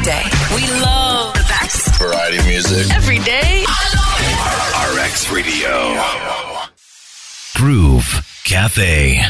weekday. We love the best Variety music. every day. RX Radio. Groove Cafe.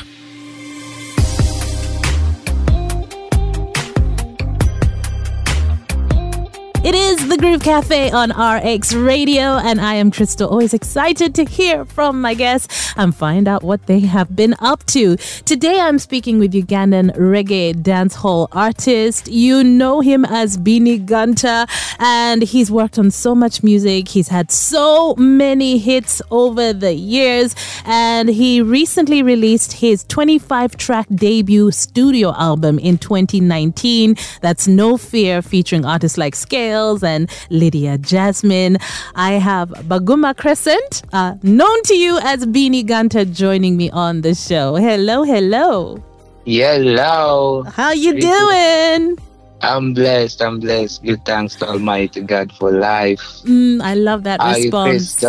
The Groove Cafe on RX Radio, and I am Crystal. Always excited to hear from my guests and find out what they have been up to. Today, I'm speaking with Ugandan reggae dancehall artist. You know him as Beenie Gunter, and he's worked on so much music. He's had so many hits over the years, and he recently released his 25 track debut studio album in 2019. That's No Fear, featuring artists like Scales and Lydia Jasmine. I have Baguma Crescent, uh, known to you as Beenie Gunter, joining me on the show. Hello, hello. Hello. How you doing? I'm blessed. I'm blessed. Give thanks to Almighty God for life. Mm, I love that How response.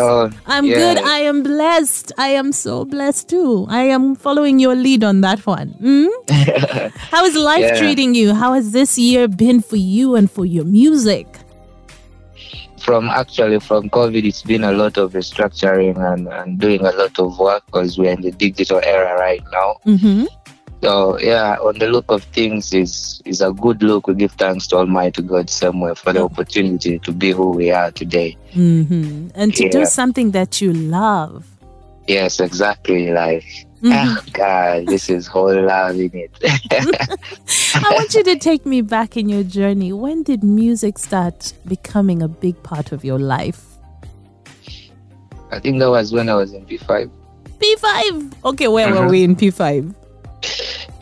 I'm Yeah. good. I am blessed. I am so blessed too. I am following your lead on that one. Mm? How is life Yeah. treating you? How has this year been for you and for your music? From actually from COVID, it's been a lot of restructuring and, and doing a lot of work because we're in the digital era right now. Mm-hmm. So yeah, on the look of things is is a good look. We give thanks to Almighty God somewhere for the opportunity to be who we are today. Mm-hmm. And to do something that you love. Yes, exactly. Like Ah, God, this is whole love in it. I want you to take me back in your journey. When did music start becoming a big part of your life? I think that was when I was in P5. P5. Okay, where were Mhm. we in P5?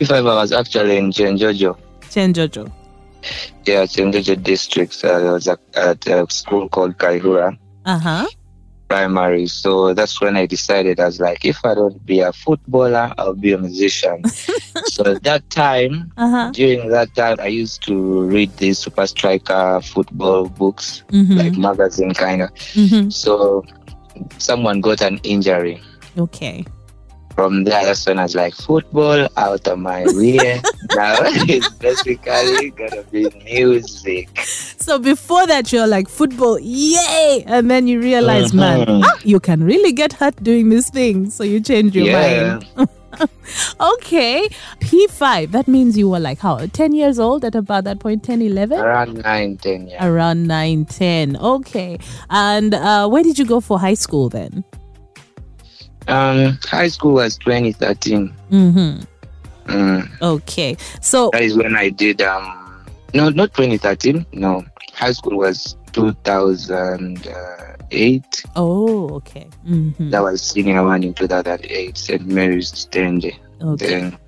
P5, I was actually in Kyenjojo. Chen Jojo. Yeah, Kyenjojo district. So I was at, at a school called Kaihura Uh huh. Primary. So that's when I decided, I was like, if I don't be a footballer, I'll be a musician. so at that time, Uh huh. during that time, I used to read these Super Striker football books, like Mm-hmm. magazine kind of. mm-hmm. So someone got an injury. Okay. From there, that's when I was like, football out of my way. now it's basically gonna be music. So before that, you're like football, yay! And then you realize, man, Mhm. ah, you can really get hurt doing this thing. So you change your Yeah. mind. Okay. P5, that means you were like how? 10 years old at about that point, 10, 11? Around nine, ten, yeah. Around 9, 10. Okay. And uh, where did you go for high school then? Um, high school was 2013. Mm-hmm. Mm, Okay. So, that is when I did. Um, no, not 2013. No, high school was 2008. oh, okay. Mm-hmm. That was senior one in 2008. St. Mary's Kitende. Okay. Then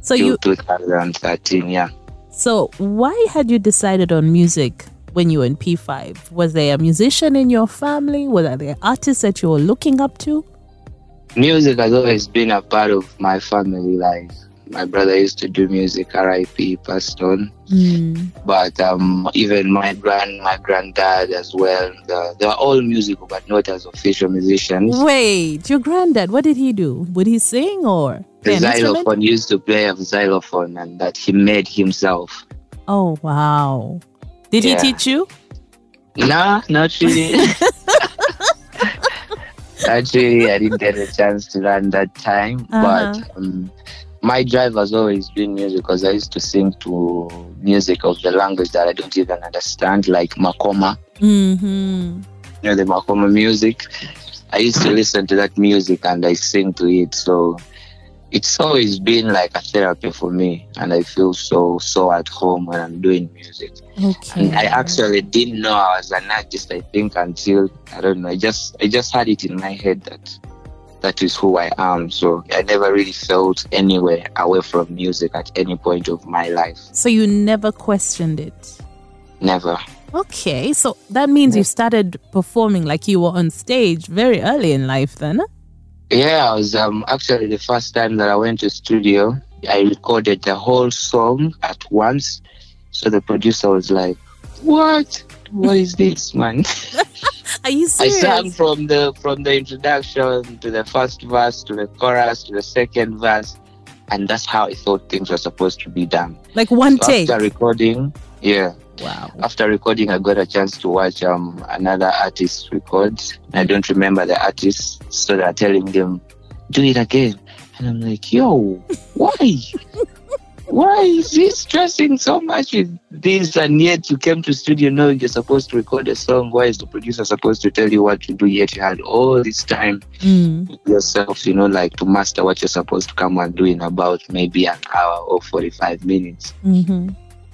So you 2013. Yeah. So, why had you decided on music when you were in P5? Was there a musician in your family? Were there artists that you were looking up to? Music has always been a part of my family life. My brother used to do music, RIP, passed on. Mm. But um, even my grand, my granddad as well. The, they were all musical, but not as official musicians. Wait, your granddad, what did he do? Would he sing or The xylophone used to play a xylophone, and that he made himself. Oh, wow. Did Yeah. he teach you? Nah, not really. Actually, I didn't get a chance to run that time. Uh-huh. But um, my drive has always been music because I used to sing to music of the language that I don't even understand, like Makoma. Mm-hmm. You know, the Makoma music. I used to listen to that music and I sing to it. So it's always been like a therapy for me. And I feel so, so at home when I'm doing music. Okay. And I actually didn't know I was an artist. I think until I don't know. I just I just had it in my head that that is who I am. So I never really felt anywhere away from music at any point of my life. So you never questioned it? Never. Okay, so that means you started performing like you were on stage very early in life then? Yeah, I was um actually the first time that I went to studio. I recorded the whole song at once. So the producer was like, "What? What is this, man?" Are you serious? I sang from the from the introduction to the first verse to the chorus to the second verse, and that's how I thought things were supposed to be done. like one So take. after recording, yeah, Wow. after recording, I got a chance to watch um another artist record. I don't remember the artist, so they're telling them, "Do it again," and I'm like, "Yo, why? why is he stressing so much with this? And yet you came to studio knowing you're supposed to record a song. Why is the producer supposed to tell you what to do? Yet you had all this time Mm. yourself, you know, like to master what you're supposed to come and do in about maybe an hour or 45 minutes." hmm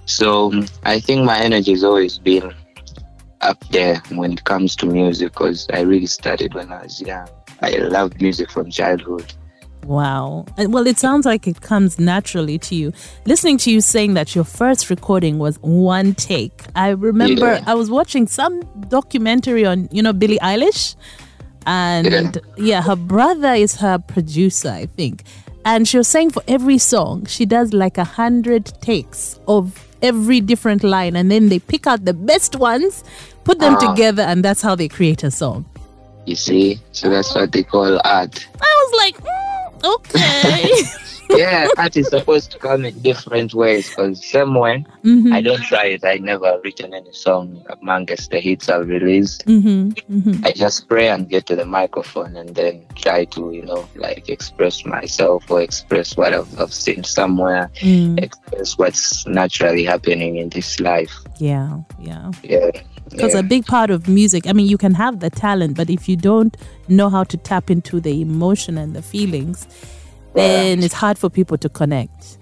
So I think my energy has always been up there when it comes to music because I really started when I was young. I loved music from childhood. Wow. Well, it sounds like it comes naturally to you. Listening to you saying that your first recording was one take. I remember Yeah. I was watching some documentary on, you know, Billie Eilish. And yeah. her brother is her producer, I think. And she was saying for every song, she does like a hundred takes of every different line. And then they pick out the best ones, put them Ah. together, and that's how they create a song. You see? So that's what they call art. I was like, mm, okay. yeah, art is supposed to come in different ways because same way, Mhm. I don't try it. I never written any song amongst the hits I've released. Mm-hmm, mm-hmm. I just pray and get to the microphone and then try to, you know, like express myself or express what I've, I've seen somewhere, Mm, express what's naturally happening in this life. yeah, yeah. Yeah. Because yeah. a big part of music, I mean, you can have the talent, but if you don't know how to tap into the emotion and the feelings, then it's hard for people to connect.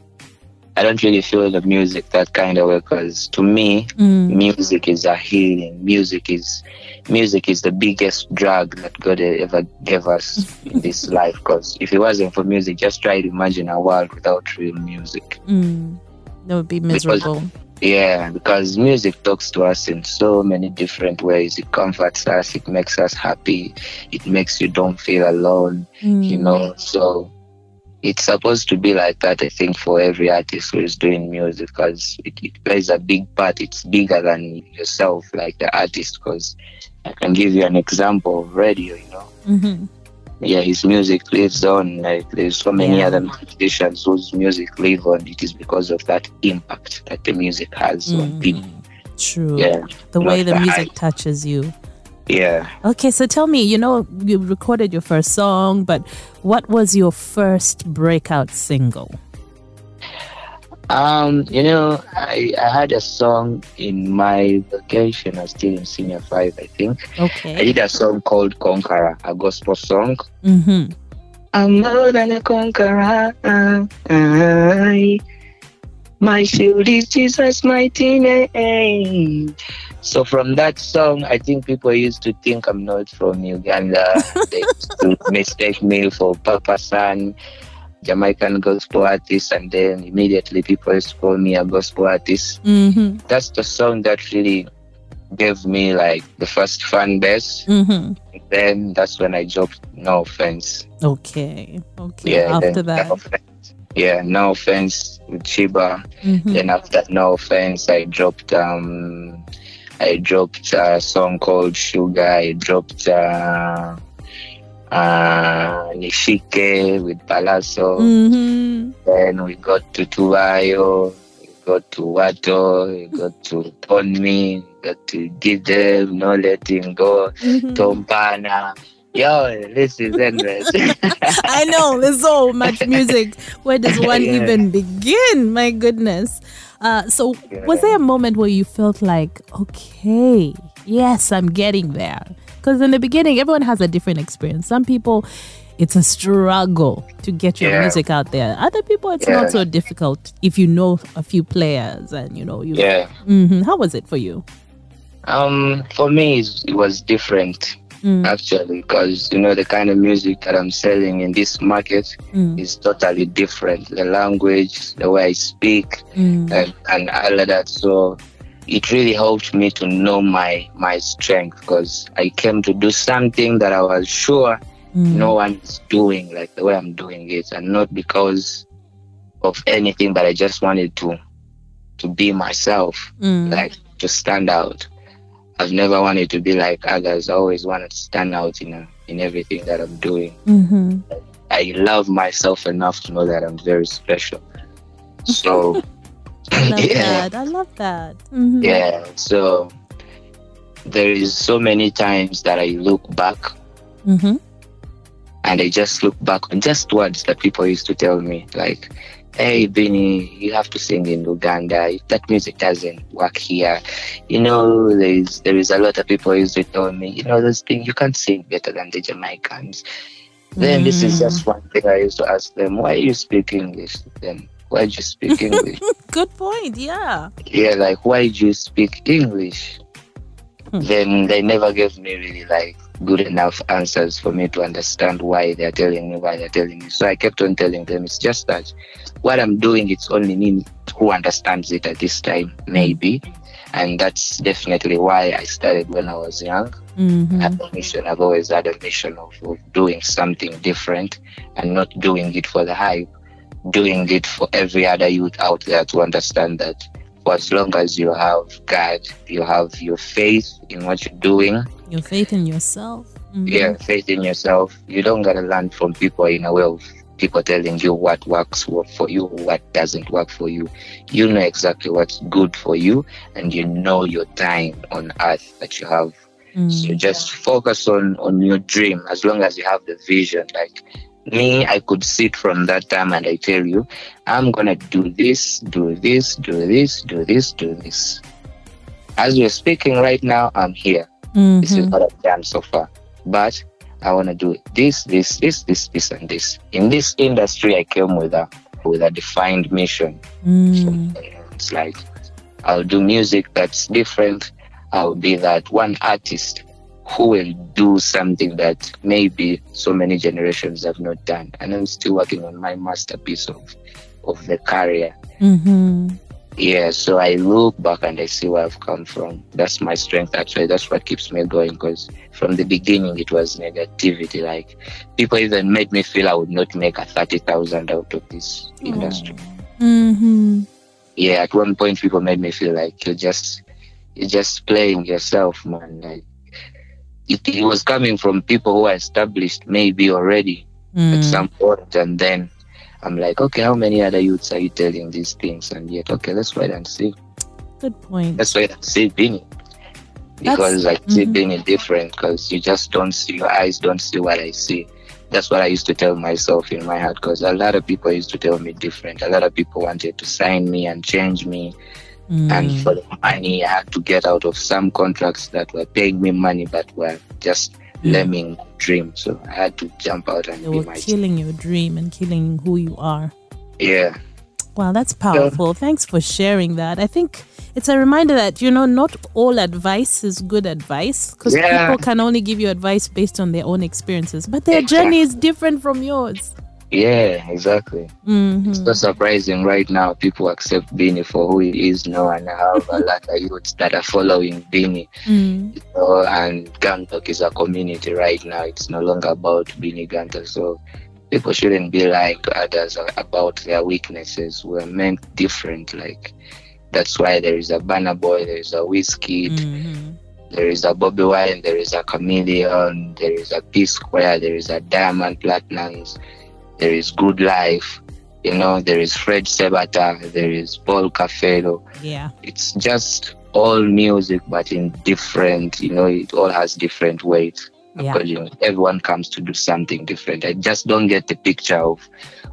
I don't really feel the music that kind of way because to me, Mm, music is a healing. Music is music is the biggest drug that God ever gave us in this life. Because if it wasn't for music, just try to imagine a world without real music. mm, that would be miserable. Yeah, because music talks to us in so many different ways. It comforts us, it makes us happy, it makes you don't feel alone, Mm, you know. So it's supposed to be like that, I think, for every artist who is doing music because it, it plays a big part. It's bigger than yourself, like the artist. Because I can give you an example of radio, you know. mhm. Yeah, his music lives on. Like there's so many Yeah. other musicians whose music live on. It is because of that impact that the music has on Mhm. people. True. Yeah, The way the the music hype. touches you. Yeah. Okay, so tell me, you know, you recorded your first song, but what was your first breakout single? Um, you know, I, I had a song in my vacation. I was still in senior five, I think. Okay. I did a song called Conqueror, a gospel song. Mm-hmm. I'm more than a conqueror. I, my shield is Jesus' mighty name. So from that song, I think people used to think I'm not from Uganda. they used to mistake me for Papa San, Jamaican gospel artist, and then immediately people used to call me a gospel artist. Mm-hmm. That's the song that really gave me like the first fan base. Mm-hmm. Then that's when I dropped No Offense. Okay. Okay. Yeah. After that. No. Yeah, no offense with Chiba. Mhm. Then after no offense, I dropped um, I dropped a song called Sugar. I dropped uh, uh, Nishike with Pallaso. Mhm. Then we got to Tuvayo. We got to Wato. We got to Ponmi. We got to Give Them, No Letting Go. Mhm. Tompana. Yo, this is endless. I know there's so much music. Where does one Yeah. even begin? My goodness. Uh, so, was there a moment where you felt like, okay, yes, I'm getting there? Because in the beginning, everyone has a different experience. Some people, it's a struggle to get your Yeah. music out there. Other people, it's Yeah. not so difficult if you know a few players and you know you. yeah. Mhm. How was it for you? Um, for me, it was different Mm, actually because you know the kind of music that I'm selling in this market mm, is totally different. The language, the way I speak, mm, and, and all of that. So it really helped me to know my my strength because I came to do something that I was sure mm. no one is doing like the way I'm doing it, and not because of anything, but I just wanted to to be myself Mm. like to stand out. I've never wanted to be like others. I always wanted to stand out in a, in everything that I'm doing. Mhm. I love myself enough to know that I'm very special. So I love Yeah. that. I love that. Mhm. Yeah. So there is so many times that I look back Mhm. and I just look back on just words that people used to tell me, like, "Hey, Benny, you have to sing in Uganda. If that music doesn't work here, you know, there is there is a lot of people used to tell me, you know, this thing you can't sing better than the Jamaicans." Then this is Mm. just one thing I used to ask them: Why you speak English? Then why do you speak English? Good point. Yeah. yeah, like why do you speak English? Hmm. Then they never gave me really like good enough answers for me to understand why they're telling me why they're telling me. So I kept on telling them it's just that what I'm doing it's only me who understands it at this time, maybe. And that's definitely why I started when I was young. I Mhm. a mission. I've always had a mission of, of doing something different and not doing it for the hype, doing it for every other youth out there to understand that for as long as you have God, you have your faith in what you're doing, Your faith in yourself. Mhm. yeah, faith in yourself, you don't gotta learn from people in a way of people telling you what works for you, what doesn't work for you. You know exactly what's good for you and you know your time on earth that you have so Mm. just focus on on your dream as long as you have the vision. Like me, I could sit from that time and I tell you, I'm gonna do this, do this, do this, do this, do this. As we're speaking right now, I'm here. This is what I've done so far. But I wanna do this, this, this, this, this, and this. In this industry I came with a with a defined mission. Mm. It's like I'll do music that's different. I'll be that one artist who will do something that maybe so many generations have not done. And I'm still working on my masterpiece of of the career. Mhm. Yeah, so I look back and I see where I've come from. That's my strength actually. That's what keeps me going because from the beginning it was negativity. Like people even made me feel I would not make a thirty thousand out of this industry. Mhm. yeah, at one point people made me feel like you're just you're just playing yourself, man. Like it, it was coming from people who are established maybe already at Mm. some point, and then I'm like, okay, how many other youths are you telling these things? And yet, okay, let's wait and see. Good point. Let's wait and see Beenie. That's- Because I see mhm. Beenie different because you just don't see, your eyes don't see what I see. That's what I used to tell myself in my heart because a lot of people used to tell me different. A lot of people wanted to sign me and change me. and Mm. for the money I had to get out of some contracts that were paying me money but were just Mm. lemming dream. So I had to jump out and They be were killing your dream and killing who you are. Yeah, Wow, that's powerful. Thanks for sharing that. I think it's a reminder that, you know, not all advice is good advice because Yeah. people can only give you advice based on their own experiences, but their Exactly. journey is different from yours. Yeah, exactly. Mhm. It's not surprising right now. People accept Beenie for who he is now, and have a lot of youths that are following Beenie. Mm. You know, and Gantok is a community right now. It's no longer about Beenie Gantok. So people shouldn't be lying to others about their weaknesses. We're meant different. Like that's why there is a Banner Boy, there is a Whiskey, Mhm. there is a Bobby Wine, there is a Chameleone, there is a P Square, there is a Diamond Platnumz, there is Goodlyfe. You know, there is Fred Sebatta, there is Paul Kafeero Yeah. it's just all music but in different you know it all has different weight Yeah. because you know, everyone comes to do something different i just don't get the picture of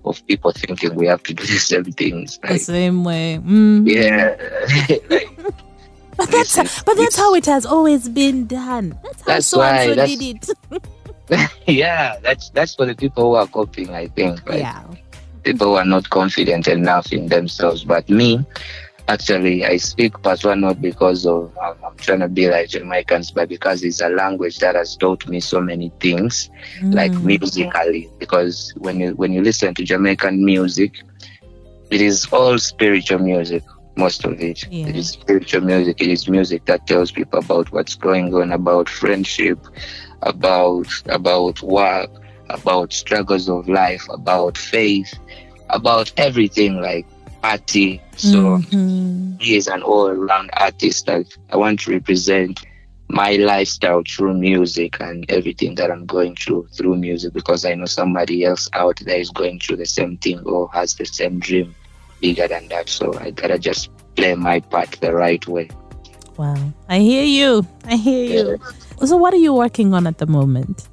of people thinking we have to do the same things The same way. Mhm. yeah like, But that's listen, but that's how it has always been done. That's how That's so why, so did it. yeah that's that's for the people who are copying i think like yeah. people who are not confident enough in themselves. But me, actually, I speak Patois not because of um, I'm trying to be like Jamaicans, but because it's a language that has taught me so many things, like Mm. musically. Because when you when you listen to Jamaican music, it is all spiritual music. Most of it. Yeah. It is spiritual music. It is music that tells people about what's going on, about friendship, about about work, about struggles of life, about faith, about everything like party. So Mhm. he is an all around artist that I want to represent my lifestyle through music and everything that I'm going through through music because I know somebody else out there is going through the same thing or has the same dream bigger than that. So I gotta just play my part the right way. Wow. I hear you. I hear you. So, what are you working on at the moment?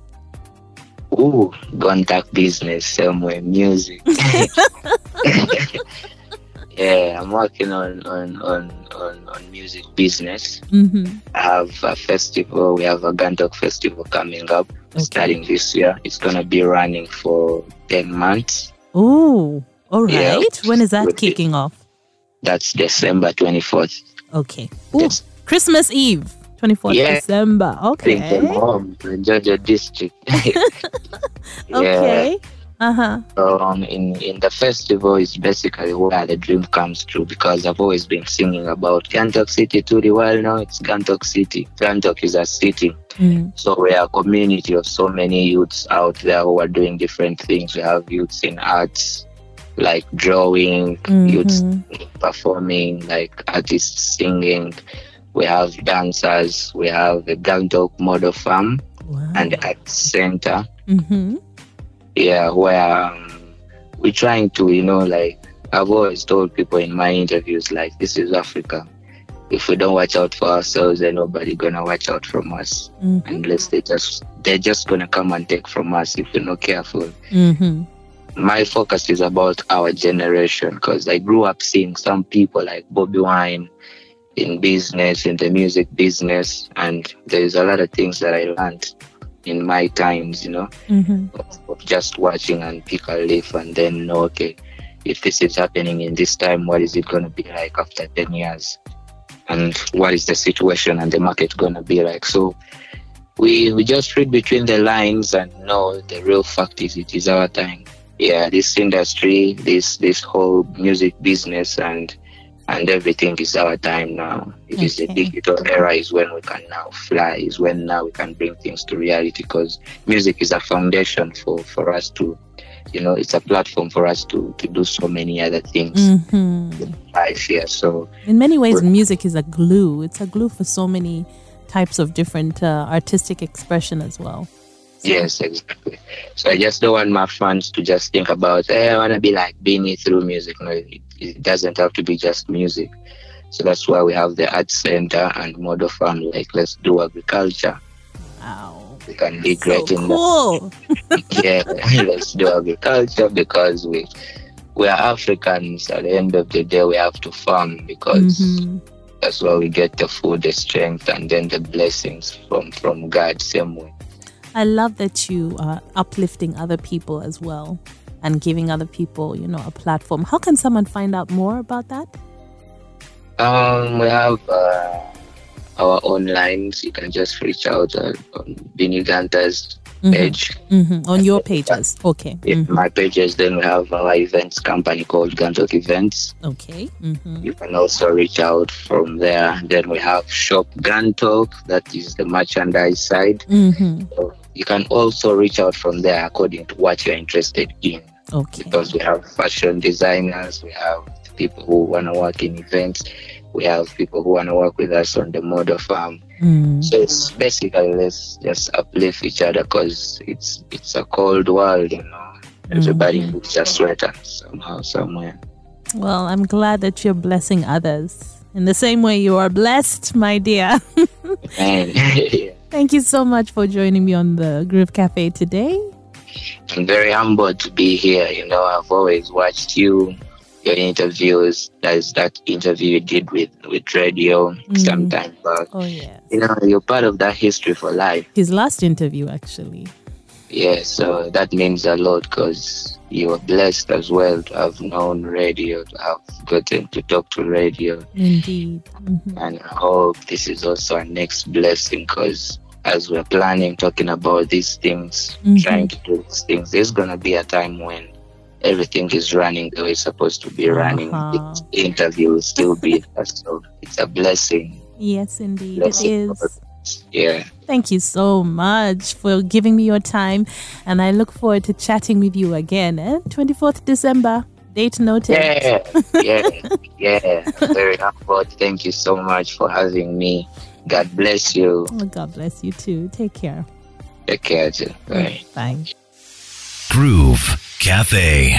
Ooh, contact business, somewhere music. yeah, I'm working on on on on, on music business. Mm-hmm. I have a festival. We have a Gantok festival coming up Okay. starting this year. It's gonna be running for ten months. Oh, all right. Yeah. When is that kicking off? That's December twenty fourth. Okay. Ooh. Christmas Eve, 24th Yeah. December. Okay. Clinton home in Georgia district. Yeah. Okay. Uh huh. Um, in in the festival is basically where the dream comes true because I've always been singing about Gantok City to the world now. It's Gantok City. Gantok is a city. Mm. So we are a community of so many youths out there who are doing different things. We have youths in arts, like drawing, youths Mhm. performing, like artists singing. We have dancers. We have a Gantok model farm Wow. and art center. mm-hmm. Yeah, where um, we're trying to, you know, like I've always told people in my interviews, like this is Africa. If we don't watch out for ourselves, then nobody gonna watch out from us Mm-hmm. unless they just they're just gonna come and take from us if we're not careful. Mm-hmm. My focus is about our generation because I grew up seeing some people like Bobby Wine in business, in the music business, and there's a lot of things that I learned in my times, you know, Mm-hmm. of, of just watching and pick a leaf and then know, okay, if this is happening in this time, what is it gonna be like after ten years? And what is the situation and the market gonna be like? So we we just read between the lines and know the real fact is it is our time. Yeah, this industry, this this whole music business and and everything is our time now. It is the digital era is when we can now fly, is when now we can bring things to reality because music is a foundation for, for us to you know, it's a platform for us to, to do so many other things Mm-hmm. in life here. So In many ways, music is a glue. It's a glue for so many types of different uh, artistic expression as well. Yes, exactly. So I just don't want my fans to just think about, hey, I want to be like Beenie through music. No, it, it doesn't have to be just music. So that's why we have the art center and model farm. Like, let's do agriculture. Wow. We can be So great in cool. Yeah, let's do agriculture because we we are Africans. At the end of the day, we have to farm because Mhm. that's where we get the food, the strength, and then the blessings from from God. Same way. I love that you are uplifting other people as well and giving other people, you know, a platform. How can someone find out more about that? Um, we have uh, our online. You can just reach out on Beenie Gunter's Mhm. page, Mhm. On your pages. Okay. in Mhm. my pages. Then we have our events company called Gantok Events. Okay. Mhm. You can also reach out from there. Then we have Shop Gantok, that is the merchandise side. Mhm. So you can also reach out from there according to what you're interested in. Okay. because we have fashion designers, we have people who want to work in events, we have people who want to work with us on the model farm. Mm. So it's basically let's just uplift each other because it's it's a cold world, you know. Everybody Mhm. needs a sweater somehow, somewhere. Well, I'm glad that you're blessing others in the same way you are blessed, my dear. Yeah, Thank you so much for joining me on the Groove Cafe today. I'm very humbled to be here. You know, I've always watched you, your interviews. There's that interview you did with with radio Mhm. some time back. Oh, yeah. You know, you're part of that history for life. His last interview, actually. Yeah, so that means a lot because you are blessed as well to have known radio, to have gotten to talk to radio. Indeed. Mhm. And I hope this is also our next blessing because as we're planning, talking about these things, Mhm. trying to do these things, there's going to be a time when everything is running the way it's supposed to be running. Uh-huh. This interview will still be there. So it's a blessing. Yes, indeed. It Blessing. is. Yeah. Thank you so much for giving me your time. And I look forward to chatting with you again. Eh? 24th December. Date noted. Yeah, yeah, yeah. Very humbled. Thank you so much for having me. God bless you. Oh, God bless you too. Take care. Take care too. Bye. Bye. Groove Cafe.